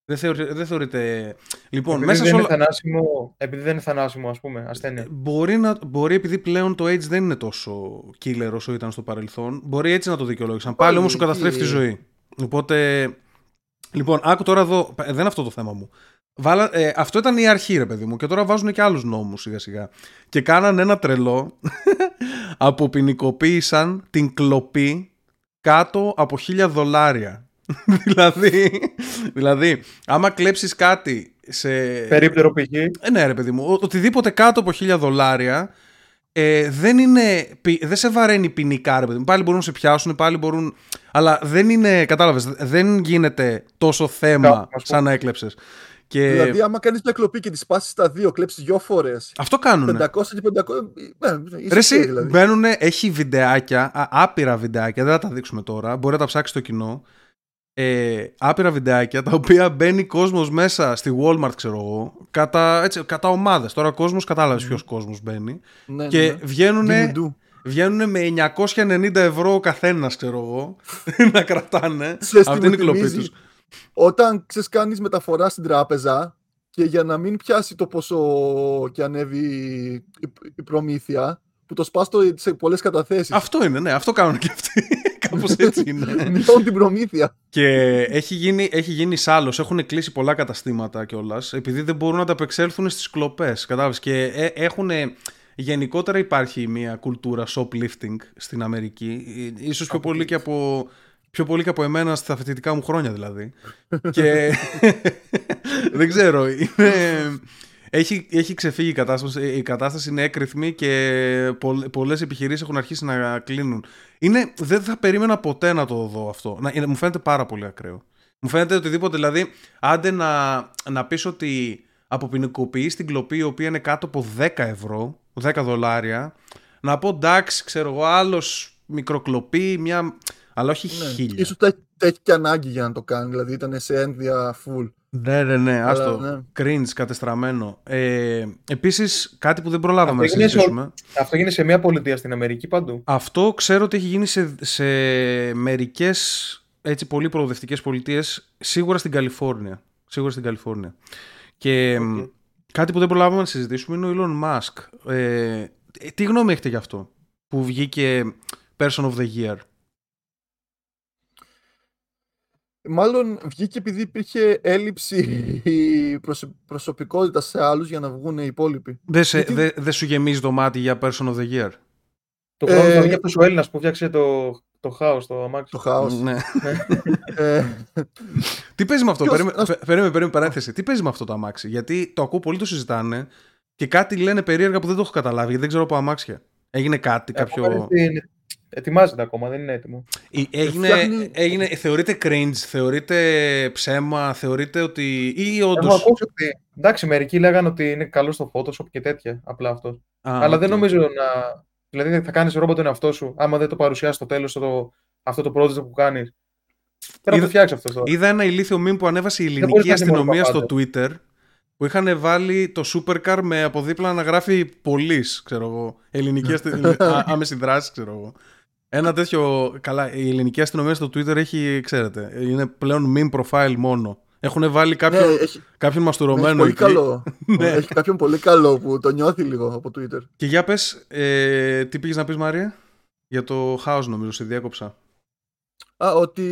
Δεν θεωρείται. Δεν θεωρείται... Λοιπόν, επειδή, μέσα δεν σε είναι όλα. θανάσιμο, επειδή δεν είναι θανάσιμο, ας πούμε, ασθένεια. Μπορεί, να, μπορεί επειδή πλέον το AIDS δεν είναι τόσο killer όσο ήταν στο παρελθόν. Μπορεί έτσι να το δικαιολόγησαν. Πάλι Πάλι όμως σου καταστρέφει τη εκεί. ζωή. Οπότε. Λοιπόν, άκου τώρα εδώ. ε, Δεν είναι αυτό το θέμα μου. Βάλα, ε, αυτό ήταν η αρχή, ρε παιδί μου. Και τώρα βάζουν και άλλους νόμους σιγά σιγά. Και κάναν ένα τρελό. αποποινικοποίησαν την κλοπή κάτω από χίλια δολάρια. δηλαδή, δηλαδή, άμα κλέψεις κάτι σε, Περίπτερο π.χ. ε, ναι, ρε παιδί μου. Ο- Οτιδήποτε κάτω από 1000 δολάρια ε, δεν, είναι, πι- δεν σε βαραίνει ποινικά, ρε παιδί μου. Πάλι μπορούν να σε πιάσουν, πάλι μπορούν. Αλλά δεν είναι, κατάλαβες, δεν γίνεται τόσο θέμα Κάπου, ας πούμε. σαν να έκλεψες. Και Δηλαδή, άμα κάνεις μια κλοπή και τη σπάσεις στα δύο, κλέψεις δύο φορές. αυτό κάνουν. 500 και 500. Ε, είσαι Ρε εσύ, ok, δηλαδή. μπαίνουν, έχει βιντεάκια, α, άπειρα βιντεάκια, δεν θα τα δείξουμε τώρα, μπορεί να τα ψάξεις το κοινό. Ε, άπειρα βιντεάκια τα οποία μπαίνει κόσμος μέσα στη Walmart ξέρω εγώ κατά, έτσι, κατά ομάδες τώρα ο κόσμος κατάλαβες ποιος κόσμος μπαίνει Ναι, και ναι. βγαίνουν Give me do. βγαίνουν με 990 ευρώ ο καθένας ξέρω εγώ να κρατάνε Ξέρεις τι αυτή μου είναι η κλοπή θυμίζει; τους Όταν ξέρεις κάνεις μεταφορά στην τράπεζα και για να μην πιάσει το πόσο και ανέβει η, η προμήθεια, που το σπάς το σε πολλές καταθέσεις. αυτό είναι ναι αυτό κάνουν και αυτοί κάπως έτσι είναι Μειώνουν την προμήθεια. Και έχει γίνει, έχει γίνει σάλος, έχουν κλείσει πολλά καταστήματα κιόλας, επειδή δεν μπορούν να ανταπεξέλθουν στις κλοπές, κατάλαβες. Και ε, έχουν, γενικότερα υπάρχει μια κουλτούρα shoplifting στην Αμερική, ε, ίσως πιο πολύ, και από, πιο πολύ και από εμένα στα φοιτητικά μου χρόνια δηλαδή. και δεν ξέρω, είναι... Έχει, έχει ξεφύγει η κατάσταση. Η κατάσταση είναι έκρηθμη και πολλ, πολλές επιχειρήσεις έχουν αρχίσει να κλείνουν. Είναι, δεν θα περίμενα ποτέ να το δω αυτό. Να, είναι- μου φαίνεται πάρα πολύ ακραίο. Μου φαίνεται οτιδήποτε, δηλαδή, άντε να, να πεις ότι αποποινικοποιείς την κλοπή η οποία είναι κάτω από 10 ευρώ, 10 δολάρια, να πω εντάξει, ξέρω εγώ, άλλος μικροκλοπή, μια... αλλά όχι Ναι. χίλια. Ίσως τα, τα έχει και ανάγκη για να το κάνει, δηλαδή ήταν σε ένδεια full. Ναι, ναι, ναι, Αλλά, άστο. ναι. Cringe, κατεστραμμένο. Ε, επίσης, κάτι που δεν προλάβαμε να Αυτό έγινε σε συζητήσουμε. Αυτό γίνεται σε μια πολιτεία στην Αμερική παντού. Αυτό ξέρω ότι έχει γίνει σε, σε μερικές έτσι, πολύ προοδευτικές πολιτείες, σίγουρα στην Καλιφόρνια. Σίγουρα στην Καλιφόρνια. Και μ, Οκ. κάτι που δεν προλάβαμε να συζητήσουμε είναι ο Elon Musk. Ε, τι γνώμη έχετε γι' αυτό που βγήκε Person of the Year; Μάλλον βγήκε επειδή υπήρχε έλλειψη προσω- προσωπικότητας σε άλλους για να βγουν οι υπόλοιποι. Δεν σε- Γιατί- δεν- δεν σου γεμίζει το μάτι για Person of the Year; Το χρόνο Ε, θα βγει αυτός ο Έλληνας που φτιάξε το, το χάος, το αμάξι. Το χάος. Ναι. Ε, Τι παίζει με αυτό, Ποιος- περίμενε, ας- πε- περίμενε, περίμενε, παρένθεση. Τι παίζει με αυτό το αμάξι, Γιατί το ακούω πολύ το συζητάνε και κάτι λένε περίεργα που δεν το έχω καταλάβει, γιατί δεν ξέρω από αμάξια. Έγινε κάτι, κάποιο. Ακόμα είναι- Ετοιμάζεται ακόμα, δεν είναι έτοιμο. Ή- Έγινε, φτιάχνει- έγινε, θεωρείται cringe, θεωρείται ψέμα, θεωρείται ότι. ή Έχω όντω. ακούσει ότι. Εντάξει, μερικοί λέγανε ότι είναι καλό στο Photoshop και τέτοια. Απλά αυτό. Αλλά δεν νομίζω να. Δηλαδή θα κάνεις ρόμπο τον εαυτό σου, άμα δεν το παρουσιάσεις στο τέλος το... αυτό το project που κάνεις. Πρέπει να Είδα- το φτιάξεις αυτό τώρα. Είδα ένα ηλίθιο meme που ανέβασε η μπορείς ελληνική να είσαι μόνο αστυνομία στο παπάντας. Twitter που είχαν βάλει το supercar με από δίπλα να γράφει πολλής, ξέρω εγώ. Ελληνική αστε... α- άμεση δράση, ξέρω εγώ. Ένα τέτοιο. Καλά, η ελληνική αστυνομία στο Twitter έχει, ξέρετε, είναι πλέον meme profile μόνο. Έχουν βάλει Ναι, κάποιον, έχει, κάποιον ναι, μαστουρωμένο έχει πολύ εκεί. καλό. Ναι. Έχει κάποιον πολύ καλό που το νιώθει λίγο από Twitter. Και για πες, ε, τι πήγες να πεις Μαρία, για το house νομίζω, σε διέκοψα. Α, ότι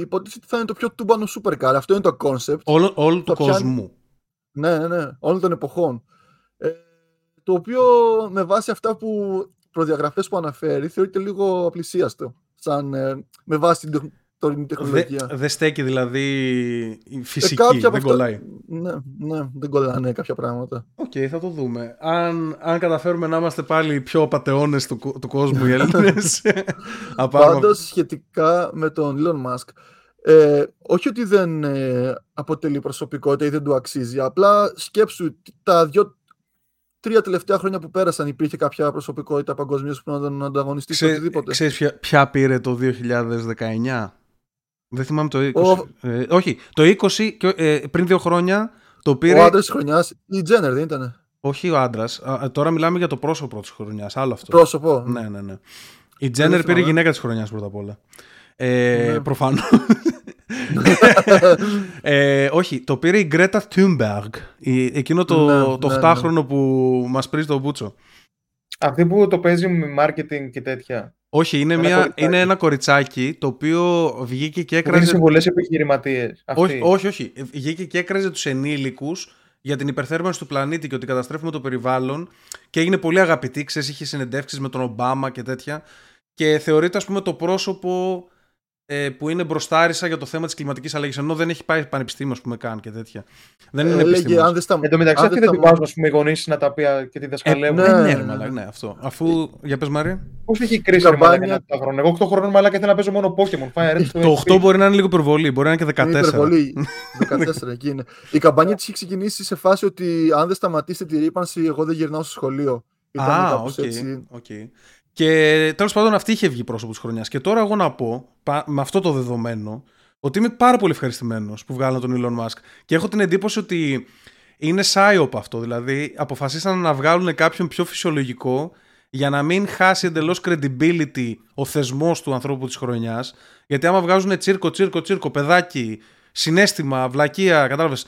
υποτίθεται θα είναι το πιο τούμπανο supercar. Αυτό είναι το concept. Όλο, όλο του Το πιάνει- κόσμου. Ναι, ναι, ναι. Όλων των εποχών. Ε, το οποίο με βάση αυτά που προδιαγραφές που αναφέρει θεωρείται λίγο απλησίαστο. Σαν, ε, με βάση την τεχ- τωρινή Δεν τεχνολογία. δε στέκει δηλαδή η Ε, φυσική, κάποια από δεν αυτά- κολλάει. Ναι, ναι, δεν κολλάνε κάποια πράγματα. Οκ, θα το δούμε. Αν, αν καταφέρουμε να είμαστε πάλι οι πιο απατεώνες του, κο- του κόσμου οι Έλληνες. απάρουμε- Πάντως σχετικά με τον Elon Musk, ε, όχι ότι δεν ε, αποτελεί προσωπικότητα ή δεν του αξίζει, απλά σκέψου τα δύο τρία τελευταία χρόνια που πέρασαν υπήρχε κάποια προσωπικότητα παγκοσμίως που να τον ανταγωνιστεί σε Ξέ- οτιδήποτε. Ξέρεις ποια, ποια πήρε το 2019. Δεν θυμάμαι το 20. Ο- Ε, όχι, το 20 και, ε, πριν δύο χρόνια το πήρε. Ο άντρας της χρονιάς, η Τζένερ δεν ήταν. Όχι ο άντρας. Τώρα μιλάμε για το πρόσωπο της χρονιάς. Άλλο αυτό. Πρόσωπο. Ναι, ναι, ναι. Η Τζένερ πήρε θυμάμαι. γυναίκα της χρονιάς πρώτα απ' όλα. Ε, Ναι. Προφανώς. ε, όχι, το πήρε η Γκρέτα Thunberg. Η, εκείνο το, Ναι, το ναι, 8χρονο που μας πρίζει το μπούτσο. Αυτή που το παίζει με marketing και τέτοια. Όχι, είναι, Ένα μια, κοριτσάκι. είναι ένα κοριτσάκι το οποίο βγήκε και Που δίνει έκραζε. συμβολές επιχειρηματίες. Όχι, όχι, όχι. Βγήκε και έκραζε τους ενήλικους για την υπερθέρμανση του πλανήτη και ότι καταστρέφουμε το περιβάλλον και έγινε πολύ αγαπητή. Ξέρεις, είχε συνεντεύξεις με τον Ομπάμα και τέτοια. Και θεωρείται, ας πούμε, το πρόσωπο ε, που είναι μπροστάρισα για το θέμα της κλιματικής αλλαγής ενώ δεν έχει πάει πανεπιστήμιο, ας πούμε, καν και τέτοια. Δεν είναι Έλεγε, επιστήμονας. αν δεν στα... Εν τω μεταξύ, αν αυτοί δεν στα- την βάζουν ας πούμε, οι γονείς να τα πει και τη Ε, δασκαλεύουν. ναι, Ναι, ναι, ναι, ρε, μαλάκα, ναι, αυτό. Αφού. Για πες Μάρια. Πώς έχει κρίση Καμπάνια- ρε μαλάκα ένα χρόνο. Εγώ 8 χρόνων μαλάκα ήθελα να παίζω μόνο Pokémon. Fire Red Το 8 μπορεί να είναι λίγο υπερβολή, μπορεί να είναι και Είναι 14. υπερβολή. 14 εκεί είναι. Η καμπάνια της έχει ξεκινήσει σε φάση ότι αν δεν σταματήσετε τη ρύπανση, εγώ δεν γυρνάω στο σχολείο. Ήταν Α, κάπως οκ. έτσι. οκ. Και τέλος πάντων αυτή είχε βγει πρόσωπος της χρονιάς. Και τώρα εγώ να πω, πα- με αυτό το δεδομένο, ότι είμαι πάρα πολύ ευχαριστημένος που βγάλαν τον Elon Musk. Και έχω την εντύπωση ότι είναι psyop αυτό. Δηλαδή, αποφασίσαν να βγάλουν κάποιον πιο φυσιολογικό για να μην χάσει εντελώς credibility ο θεσμός του ανθρώπου της χρονιάς. Γιατί άμα βγάζουν τσίρκο, τσίρκο, τσίρκο, παιδάκι, συνέστημα, βλακεία, κατάλαβες.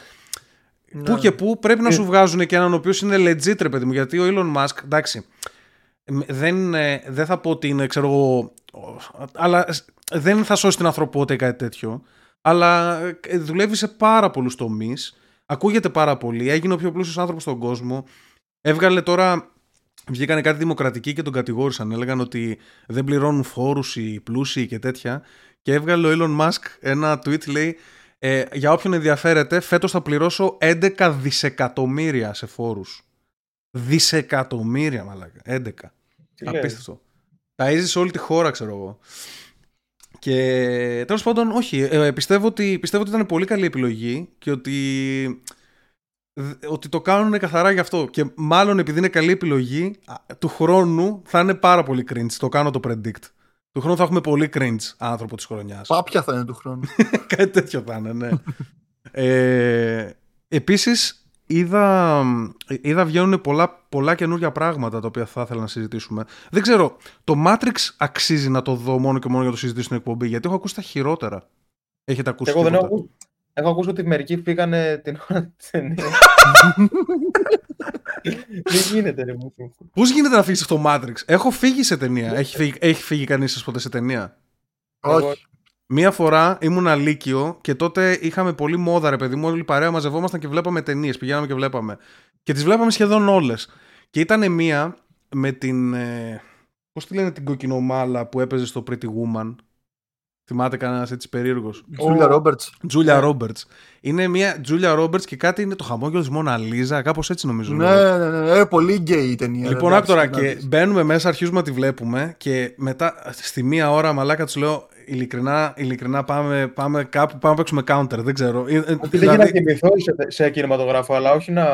Ναι. Πού και πού πρέπει να σου βγάζουν και έναν ο οποίος είναι legit, ρε παιδί μου. Γιατί ο Elon Musk, εντάξει, μ, δεν, είναι- δεν θα πω ότι είναι, ξέρω εγώ, αλλά σ- δεν θα σώσει την ανθρωπότητα ή κάτι τέτοιο. Αλλά ε, δουλεύει σε πάρα πολλούς τομείς. Ακούγεται πάρα πολύ. Έγινε ο πιο πλούσιος άνθρωπος στον κόσμο. Έβγαλε τώρα. Βγήκανε κάτι δημοκρατικοί και τον κατηγόρησαν. Έλεγαν ότι δεν πληρώνουν φόρους οι πλούσιοι και τέτοια. Και έβγαλε ο Elon Musk ένα tweet, λέει. Ε, για όποιον ενδιαφέρεται, φέτος θα πληρώσω 11 δισεκατομμύρια σε φόρους. Δισεκατομμύρια, μαλάκα. 11. Τι λες; Απίστευτο. Ταΐζεις σε όλη τη χώρα, ξέρω εγώ. Και τέλος πάντων, όχι. ε, πιστεύω, ότι, πιστεύω ότι ήταν πολύ καλή επιλογή και ότι, δ- ότι το κάνουν καθαρά γι' αυτό. Και μάλλον επειδή είναι καλή επιλογή, α, του χρόνου θα είναι πάρα πολύ cringe. Το κάνω το predict. Του χρόνου θα έχουμε πολύ cringe άνθρωπο της χρονιάς. Πάπια θα είναι του χρόνου. Κάτι τέτοιο θα είναι, ναι. ε, επίσης, είδα, είδα βγαίνουν πολλά, πολλά καινούργια πράγματα τα οποία θα ήθελα να συζητήσουμε. Δεν ξέρω, το Matrix αξίζει να το δω μόνο και μόνο για να το συζητήσω στην εκπομπή, γιατί έχω ακούσει τα χειρότερα. Έχετε ακούσει Εγώ δεν έχω τίποτα; ακούσει. Έχω ακούσει ότι μερικοί φύγανε την ώρα της ταινίας. Δεν γίνεται, ρε μου. Πώς γίνεται να φύγεις αυτό το Matrix? Έχω φύγει σε ταινία. Έχει φύγει, έχει φύγει κανείς σας ποτέ σε ταινία; Όχι. Μία φορά ήμουν αλίκιο και τότε είχαμε πολύ μόδα, ρε παιδί μου. Όλοι παρέα μαζευόμασταν και βλέπαμε ταινίες. Πηγαίναμε και βλέπαμε. Και τις βλέπαμε σχεδόν όλες. Και ήταν μία με την. Ε, Πώς τη λένε την κοκκινομάλα που έπαιζε στο Pretty Woman. Θυμάται κανένας έτσι περίεργος; Τζούλια Ρόμπερτς. Τζούλια Ναι. Ρόμπερτς. Είναι μία Τζούλια Ρόμπερτς και κάτι είναι το χαμόγελο της Μόνα Λίζα. Κάπως έτσι νομίζω. Ναι, ναι, ναι, ε, πολύ γκέι η ταινία. Λοιπόν, εντάξει, άκου τώρα να και δεις. μπαίνουμε μέσα, αρχίζουμε να τη βλέπουμε και μετά στη μία ώρα μαλάκα τους λέω ειλικρινά, ειλικρινά πάμε, πάμε κάπου, πάμε να παίξουμε counter, δεν ξέρω. Ε, ε, Ότι δηλαδή- λέγει να κοιμηθώ σε, σε κινηματογράφο, αλλά όχι να.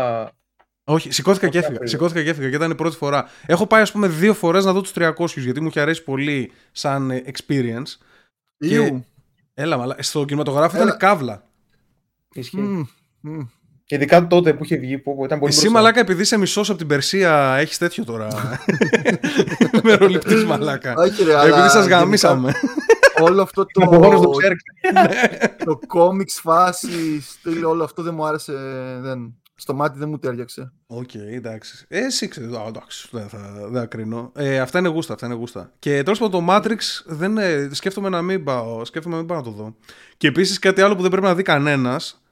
όχι, σηκώθηκα και Όχι, έφυγα. έφυγε. Σηκώθηκα και έφυγα και ήταν η πρώτη φορά. Έχω πάει, ας πούμε, δύο φορές να δω τους 300 γιατί μου είχε αρέσει πολύ σαν ε, experience. Ιου. Έλα, μαλά. Στο κινηματογράφο Έλα. ήταν καύλα. Ισχύει. Μμ, μμ. Και ειδικά τότε που είχε βγει, που ήταν πολύ Εσύ μπροστά. μαλάκα, επειδή είσαι μισός από την Περσία, έχεις τέτοιο τώρα. Μεροληπτείς μαλάκα. Όχι, ρε, επειδή αλλά σας γενικά γαμίσαμε. Όλο αυτό Ο απογόνος το, το ξέρει. το comics φάση, στυλ, όλο αυτό δεν μου άρεσε. Δεν, στο μάτι δεν μου ταίριαξε. Οκ, εντάξει. Ε, Εσύ ξέρεις. Εντάξει, δεν θα, δεν θα κρίνω. Ε, αυτά είναι γούστα, αυτά είναι γούστα. Και τέλος πάντων το Matrix δεν, ε, σκέφτομαι να μην πάω. Σκέφτομαι να μην πάω να το δω. Και επίσης κάτι άλλο που δεν πρέπει να δει κανένας.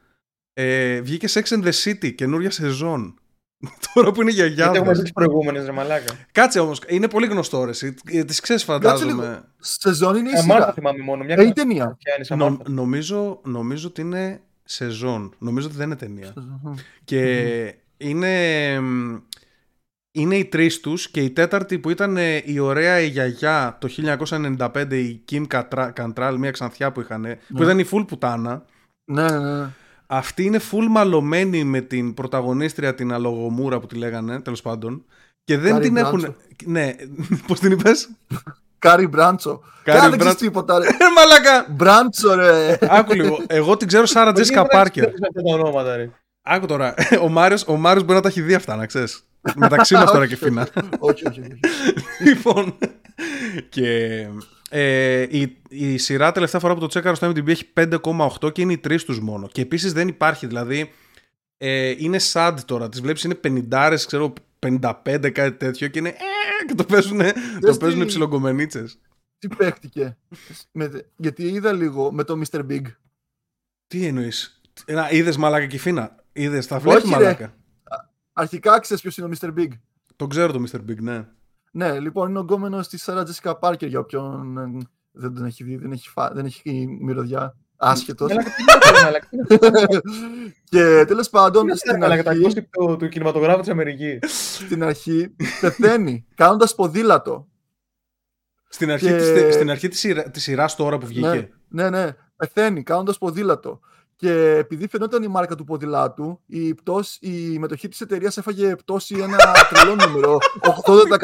Ε, βγήκε Sex and the City, καινούρια σεζόν. Τώρα που είναι για Γιατί έχουμε γιάδες. δει τι προηγούμενες, ρε μαλάκα. Κάτσε όμως, είναι πολύ γνωστό ρε. εσύ. Ε, Τις ξέρεις, φαντάζομαι. Σεζόν είναι η Ε, Μάρθα σειρά. θυμάμαι μόνο. Μια Ε, η κομμάτια ταινία. είναι σαν Νο- Μάρθα. νομίζω, νομίζω ότι είναι σεζόν. Νομίζω ότι δεν είναι ταινία. Σεζόν. Και είναι, μ, είναι οι τρεις τους και η τέταρτη που ήταν ε, η ωραία η γιαγιά το 1995 η Kim Κατρα- Καντράλ, μια ξανθιά που είχαν, που Ναι. ήταν η full πουτάνα. Ναι, ναι, ναι. Αυτή είναι full μαλωμένη με την πρωταγωνίστρια την αλογομούρα που τη λέγανε, τέλος πάντων. Και δεν Κάρι την έχουν... Μπράντσοου. Ναι, πώς την είπες; Κάρι Μπράντσοου. Κάρι Κάρι δεν ξέρεις Μπράντσο. τίποτα, ρε. Ε, μαλάκα! Μπράντσοου, ρε. Άκου λίγο. Εγώ την ξέρω Σάρα Τζέσικα Γιατί δεν Πάρκερ. ξέρεις αυτά τα ονόματα, ρε. Άκου τώρα. Ο Μάριος, ο Μάριος μπορεί να τα έχει δει αυτά, να ξέρεις. Μεταξύ μας τώρα και φίνα. όχι, όχι, όχι. λοιπόν. και ε, η, η σειρά τελευταία φορά που το τσέκαρα στο MDB έχει 5,8 και είναι οι τρεις τους μόνο. Και επίσης δεν υπάρχει, δηλαδή. Ε, είναι sad τώρα. Τις βλέπεις, είναι 50, ξέρω 55, κάτι τέτοιο και είναι. Ε, και το παίζουν, το τι- παίζουν ψιλογκομενίτσες. Τι παίχτηκε; Με- γιατί είδα λίγο με το Mr. Big. Τι εννοείς; Είδες μαλάκα και φίνα; Είδες, τα βλέπει Όχι, ρε. μαλάκα. Αρχικά ξέρεις ποιος είναι ο Mr. Big. Το ξέρω το Mr. Big, ναι. Ναι, λοιπόν, είναι ο γκόμενος της Sarah Jessica Parker για όποιον ε, δεν τον έχει δει, δεν έχει, φά... δεν έχει μυρωδιά. Άσχετος. Μαλάκα, τι είναι αυτό, μαλάκα. Τι είναι και τέλος πάντων, αυτό, στην μαλάκα, τα αρχή, gossip του- του κινηματογράφου της Αμερικής. στην αρχή πεθαίνει κάνοντας ποδήλατο. Στην αρχή, Και- της, στην αρχή της, σειρά, της σειράς τώρα που βγήκε. Ναι, ναι, ναι. Πεθαίνει κάνοντας ποδήλατο. Και επειδή φαινόταν η μάρκα του ποδηλάτου, η, πτώση, η μετοχή της εταιρείας έφαγε πτώση ένα τρελό νούμερο.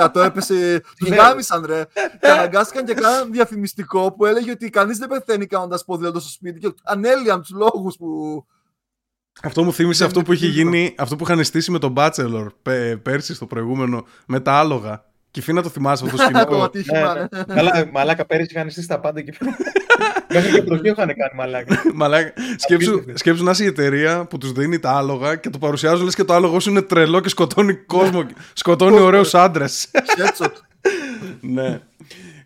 80% έπεσε. Του Ναι. γάμισαν, ρε. Και αναγκάστηκαν και κάναν διαφημιστικό που έλεγε ότι κανείς δεν πεθαίνει κάνοντας ποδήλατο στο σπίτι. Και ανέλυαν τους λόγους που. Αυτό μου θύμισε Δεν αυτό είναι που είχε κρίμα. γίνει, αυτό που είχαν στήσει με τον Bachelor πέ- πέρσι στο προηγούμενο, με τα άλογα. Και φίνα το θυμάσαι αυτό το το σκηνικό. ατύχημα, Ναι, ναι. Καλά, μαλάκα, πέρυσι είχαν στήσει τα πάντα εκεί πέρα. Μέχρι και τροχείο είχαν κάνει, μαλάκα. Μαλάκα, σκέψου, Απίστευτο. σκέψου να είσαι η εταιρεία που τους δίνει τα άλογα και το παρουσιάζουν λες και το άλογο σου είναι τρελό και σκοτώνει κόσμο. σκοτώνει ωραίους άντρες. Headshot. ναι.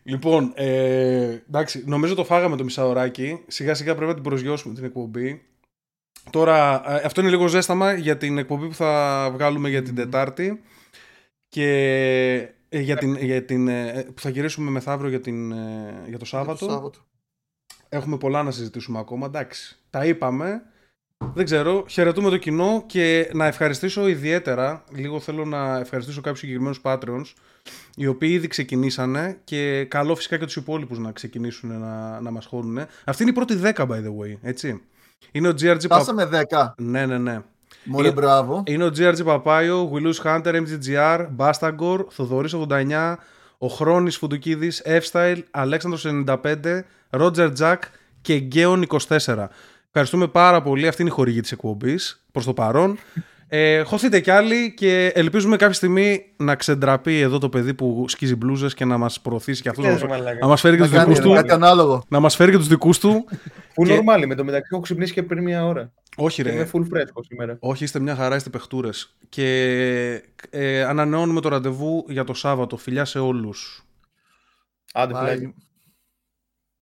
Λοιπόν, ε, εντάξει, νομίζω το φάγαμε το μισάωράκι. Σιγά σιγά πρέπει να την προσγειώσουμε την εκπομπή. Τώρα, ε, αυτό είναι λίγο ζέσταμα για την εκπομπή που θα βγάλουμε για την Τετάρτη και ε, για την, για την, ε, που θα γυρίσουμε μεθαύριο για, την, ε, για το Σάββατο. Το Σάββατο. Έχουμε πολλά να συζητήσουμε ακόμα, εντάξει. Τα είπαμε. Δεν ξέρω. Χαιρετούμε το κοινό και να ευχαριστήσω ιδιαίτερα. Λίγο θέλω να ευχαριστήσω κάποιους συγκεκριμένους Patreons, οι οποίοι ήδη ξεκινήσανε και καλό φυσικά και τους υπόλοιπους να ξεκινήσουν να, να μας χώνουν. Αυτή είναι η πρώτη 10, by the way, έτσι. Είναι ο GRG Παπ... Φτάσαμε 10. Ναι, ναι, ναι. Μωρέ, Ε, μπράβο. Είναι ο GRG Παπάιο, Willus Hunter, MGGR, Bastagor, Θοδωρής 89, ο Χρόνης Φουντουκίδης, F-Style, Αλέξανδρος 95, Roger Jack και Γκέον 24. Ευχαριστούμε πάρα πολύ. Αυτή είναι η χορηγή της εκπομπής προς το παρόν. Ε, χωθείτε κι άλλοι και ελπίζουμε κάποια στιγμή να ξεντραπεί εδώ το παιδί που σκίζει μπλούζες και να μας προωθήσει και αυτός να Ξέρεις, μας, μαλάκα. να μας φέρει και Να τους κάνει δικούς του. κάτι ανάλογο. Να μας φέρει και τους δικούς του. Full Και- normal, με το μεταξύ έχω ξυπνήσει και πριν μια ώρα. Όχι Και ρε. Είμαι full φρέσκο σήμερα. Όχι, είστε μια χαρά, είστε παιχτούρες. Και ε, ανανεώνουμε το ραντεβού για το Σάββατο. Φιλιά σε όλους. Άντε, φιλάκι. Bye.